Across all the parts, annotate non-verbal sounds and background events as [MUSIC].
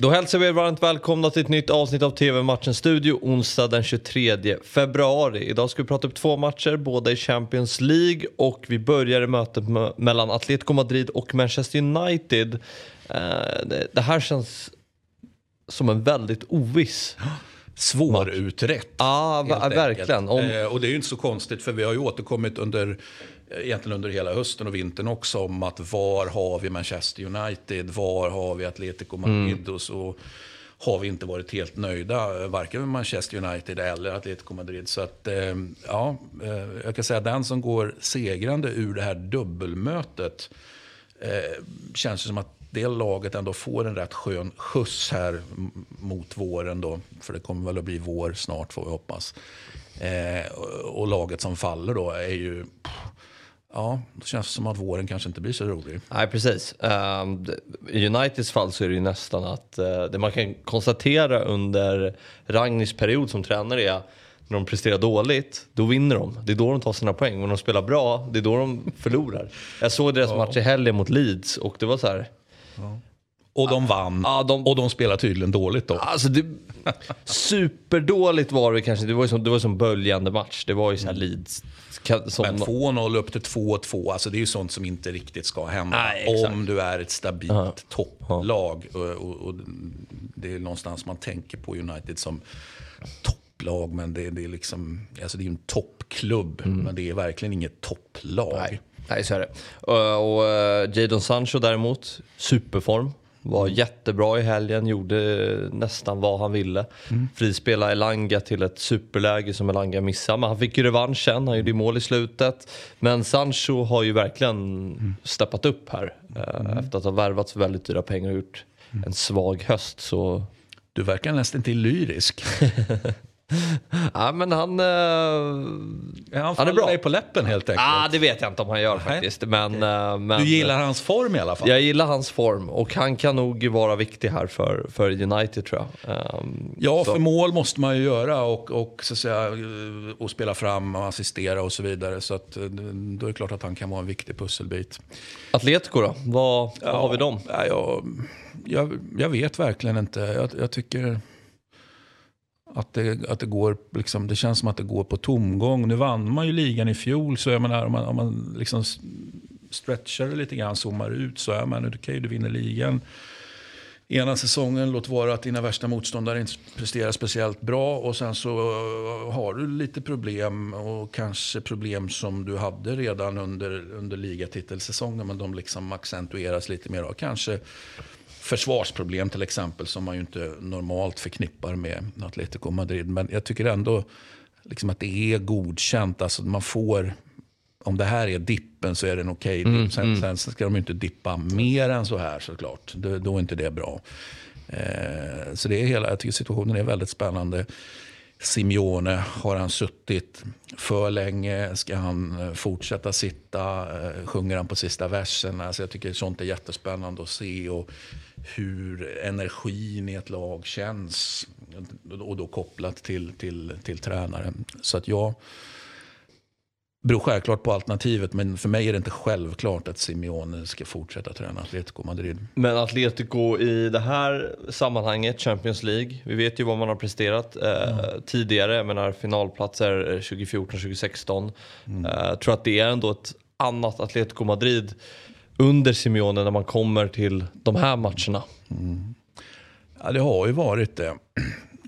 Då hälsar vi er varmt välkomna till ett nytt avsnitt av TV-matchen Studio onsdag den 23 februari. Idag ska vi prata upp två matcher, båda i Champions League och vi börjar i mötet mellan Atletico Madrid och Manchester United. Eh, det här känns som en väldigt oviss Svårutrett. Ja, ah, verkligen. Om... Eh, och det är ju inte så konstigt för vi har ju återkommit under egentligen under hela hösten och vintern också om att var har vi Manchester United, var har vi Atletico Madrid mm. och så har vi inte varit helt nöjda, varken med Manchester United eller Atletico Madrid. Så att, eh, ja, eh, jag kan säga att den som går segrande ur det här dubbelmötet eh, känns som att det laget ändå får en rätt skön skjuts här mot våren då. För det kommer väl att bli vår snart får vi hoppas. Eh, och laget som faller då är ju... Ja, det känns som att våren kanske inte blir så rolig. Nej, precis. Um, I Uniteds fall så är det ju nästan att uh, det man kan konstatera under Ragnis period som tränare är när de presterar dåligt, då vinner de. Det är då de tar sina poäng. Men när de spelar bra, det är då de förlorar. Jag såg deras ja. match i helgen mot Leeds och det var så här... Ja. Och de vann. Ja, de, och de spelar tydligen dåligt då. Alltså det, superdåligt var det kanske. Det var ju som, det var som böljande match. Det var ju så här mm. Leeds. Som... Men 2-0 upp till 2-2, alltså det är ju sånt som inte riktigt ska hända. Nej, om du är ett stabilt uh -huh. topplag. Och, och, och, det är någonstans man tänker på United som topplag. Men det, det är liksom, alltså det är en toppklubb. Mm. Men det är verkligen inget topplag. Nej. Nej, så är det. Och, och uh, Jadon Sancho däremot, superform. Var mm. jättebra i helgen, gjorde nästan vad han ville. Mm. Frispelade Elanga till ett superläge som Elanga missade. Men han fick ju revanschen, han gjorde mål i slutet. Men Sancho har ju verkligen mm. steppat upp här. Eh, mm. Efter att ha värvat för väldigt dyra pengar och gjort mm. en svag höst. Så... Du verkar nästan till lyrisk. [LAUGHS] [LAUGHS] ja, men han... Uh, ja, han, han är bra. dig på läppen helt enkelt. Ja, det vet jag inte om han gör faktiskt. Men, okay. eh, men, du gillar hans form i alla fall? Jag gillar hans form och han kan nog vara viktig här för, för United tror jag. Um, ja, så. för mål måste man ju göra och, och, så säga, eh, och spela fram och assistera och så vidare. Så att, då är det klart att han kan vara en viktig pusselbit. Atletico då? Vad, ja, vad har vi dem? Ja, jag, jag, jag vet verkligen inte. Jag, jag tycker... Att det, att det, går, liksom, det känns som att det går på tomgång. Nu vann man ju ligan i fjol, så jag menar, om man, om man liksom stretchar det lite grann, zoomar ut, så är man okej, okay, du vinner ligan. Ena säsongen, låt vara att dina värsta motståndare inte presterar speciellt bra. Och sen så eh, har du lite problem och kanske problem som du hade redan under, under ligatitelsäsongen. Men de liksom accentueras lite mer. Kanske försvarsproblem till exempel som man ju inte normalt förknippar med Atletico Madrid. Men jag tycker ändå liksom att det är godkänt. Alltså man får, om det här är dippen så är den okej. Okay. Mm, sen, mm. sen, ska de ju inte dippa mer än så här såklart. Då, då är inte det bra. Eh, så det är hela, jag tycker situationen är väldigt spännande. Simeone, har han suttit för länge? Ska han eh, fortsätta sitta? Eh, sjunger han på sista versen? Alltså jag tycker sånt är jättespännande att se. Och hur energin i ett lag känns. Och då kopplat till, till, till tränaren. Så att jag beror självklart på alternativet, men för mig är det inte självklart att Simeone ska fortsätta träna Atletico Madrid. Men Atletico i det här sammanhanget, Champions League, vi vet ju vad man har presterat eh, mm. tidigare. Jag menar finalplatser 2014-2016. Mm. Eh, tror att det är ändå ett annat Atletico Madrid under Simeone när man kommer till de här matcherna? Mm. Ja, det har ju varit det.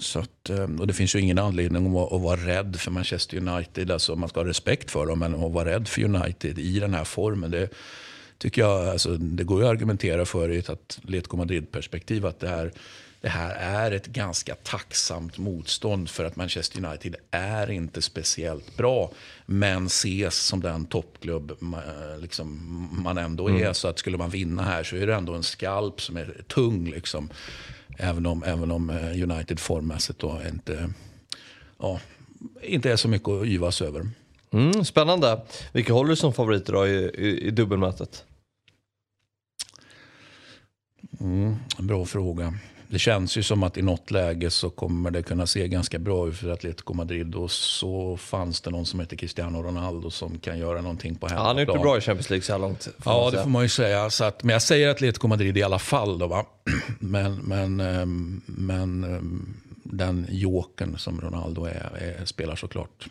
Så att, ehm, och det finns ju ingen anledning att vara, att vara rädd för Manchester United. Alltså man ska ha respekt för dem, men att vara rädd för United i den här formen. Det, tycker jag, alltså, det går ju att argumentera för i ett Atletico Madrid-perspektiv att det här det här är ett ganska tacksamt motstånd för att Manchester United är inte speciellt bra. Men ses som den toppklubb liksom, man ändå är. Mm. Så att skulle man vinna här så är det ändå en skalp som är tung. Liksom. Även om, även om eh, United formmässigt då inte, ja, inte är så mycket att yvas över. Mm, spännande. Vilka håller du som favoriter då i, i, i dubbelmötet? Mm, bra fråga. det känns ju som att i något läge så kommer det kunna se ganska bra ut för Atletico Madrid. Och så fanns det någon som heter Cristiano Ronaldo som kan göra någonting på hemmaplan. Han har gjort det bra i Champions League så här långt. Ja, det får man ju säga. Så att, men jag säger Atletico Madrid i alla fall. Då, va? [CLEARS THROAT] Men, men, ehm, men ehm, den jokern som Ronaldo är, är spelar såklart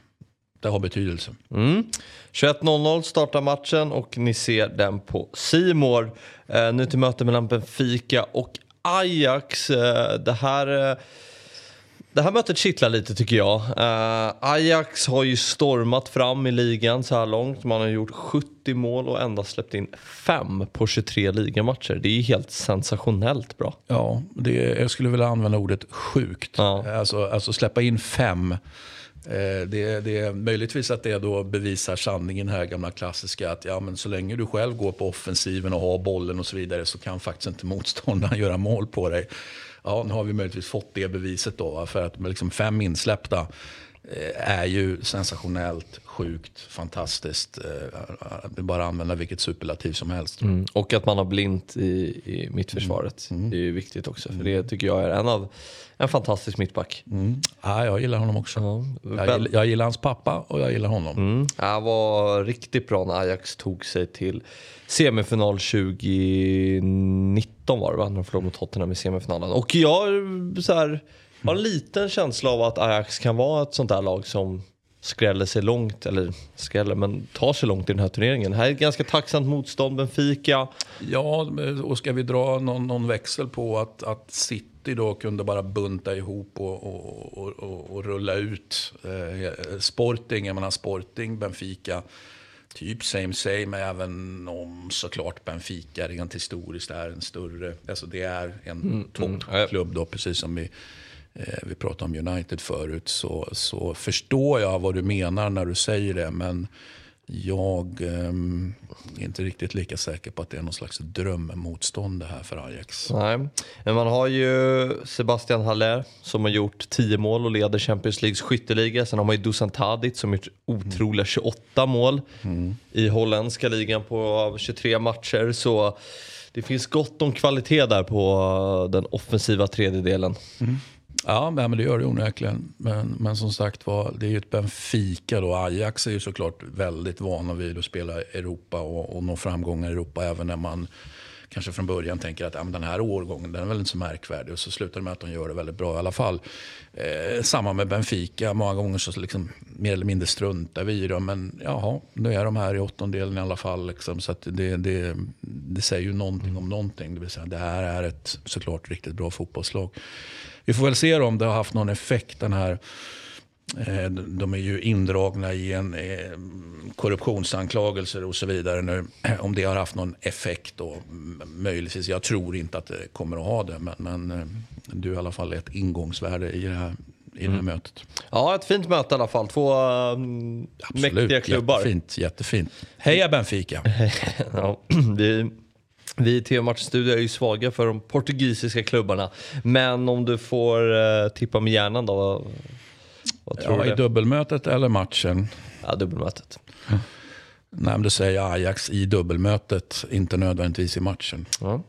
det har betydelse. Mm. 21.00 startar matchen och ni ser den på Simor. Eh, nu till möte mellan Benfica och Ajax. Eh, det här... Eh, det här mötet kittlar lite tycker jag. Uh, Ajax har ju stormat fram i ligan så här långt. Man har gjort 70 mål och endast släppt in 5 på 23 ligamatcher. Det är ju helt sensationellt bra. Ja, det, jag skulle vilja använda ordet sjukt. Ja. Alltså, alltså släppa in 5 Eh, Eh, det, det är möjligtvis att det då bevisar sanningen här gamla klassiska att ja, men så länge du själv går på offensiven och har bollen och så vidare så kan faktiskt inte motståndaren [LAUGHS] göra mål på dig. Ja, nu har vi möjligtvis fått det beviset då för att liksom fem insläppta är ju sensationellt, sjukt, fantastiskt. Eh, bara använda vilket superlativ som helst. Mm. Och att man har blint i, i mittförsvaret. Mm. Mm. Det är ju viktigt också. För det tycker jag är en av en fantastisk mittback. Mm. Ja, jag gillar honom också. Ja. Jag, gillar, jag, gillar, hans pappa och jag gillar honom. Mm. Han var riktigt bra när Ajax tog sig till semifinal 2019 var det va? När de förlorade mot Tottenham i semifinalen. Och jag så här, har en liten känsla av att Ajax kan vara ett sånt där lag som skräller sig långt, eller skräller, men tar sig långt i den här turneringen. Här är ett ganska tacksamt motstånd, Benfica. Ja, och ska vi dra någon, någon växel på att, att City då kunde bara bunta ihop och, och, och, och, rulla ut eh, Sporting, jag menar Sporting, Benfica. Typ same same, även om såklart Benfica rent historiskt är en större, alltså det är en mm, mm. toppklubb då, precis som vi vi pratade om United förut, så, så förstår jag vad du menar när du säger det. Men jag um, är inte riktigt lika säker på att det är någon slags drömmotstånd det här för Ajax. Nej, men man har ju Sebastian Haller som har gjort 10 mål och leder Champions Leagues skytteliga. Sen har man ju Dusan Tadic som gjort otroliga 28 mål mm. i holländska ligan på 23 matcher. Så det finns gott om kvalitet där på den offensiva tredjedelen. Mm. Ja, men det gör det onekligen. Men, men som sagt var, det är ju ett Benfica då. Ajax är ju såklart väldigt vana vid att spela Europa och, och nå framgångar i Europa även när man kanske från början tänker att ja, den här årgången den är väl inte så märkvärdig. Och så slutar det med att de gör det väldigt bra i alla fall. Eh, samma med Benfica. Många gånger så liksom, mer eller mindre struntar vi i dem. Men jaha, nu är de här i åttondelen i alla fall. Liksom, så det, det, det säger ju någonting om någonting. Det vill säga, det här är ett såklart riktigt bra fotbollslag. Vi får väl se om det har haft någon effekt den här eh, de är ju indragna i en eh, korruptionsanklagelser och så vidare nu. [CLEARS THROAT] Om det har haft någon effekt då, möjligtvis. Jag tror inte att det kommer att ha det. Men, men eh, det är i alla fall ett ingångsvärde i det här, i det här mm. mötet. Ja, ett fint möte i alla fall. Två um, Absolut, mäktiga klubbar. Jättefint, jättefint. Heja Benfica! [LAUGHS] ja, vi vi i TV-match Studio är ju svaga för de portugisiska klubbarna. Men om du får uh, tippa med hjärnan då? Vad, vad tror ja, du? I dubbelmötet eller matchen? Ja, dubbelmötet. Nej, men du säger Ajax i dubbelmötet, inte nödvändigtvis i matchen. Ja.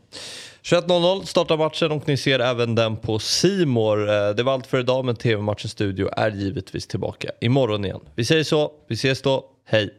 21.00 startar matchen och ni ser även den på Simor. Eh, Det var allt för idag men TV-matchen Studio är givetvis tillbaka imorgon igen. Vi säger så, vi ses då, hej!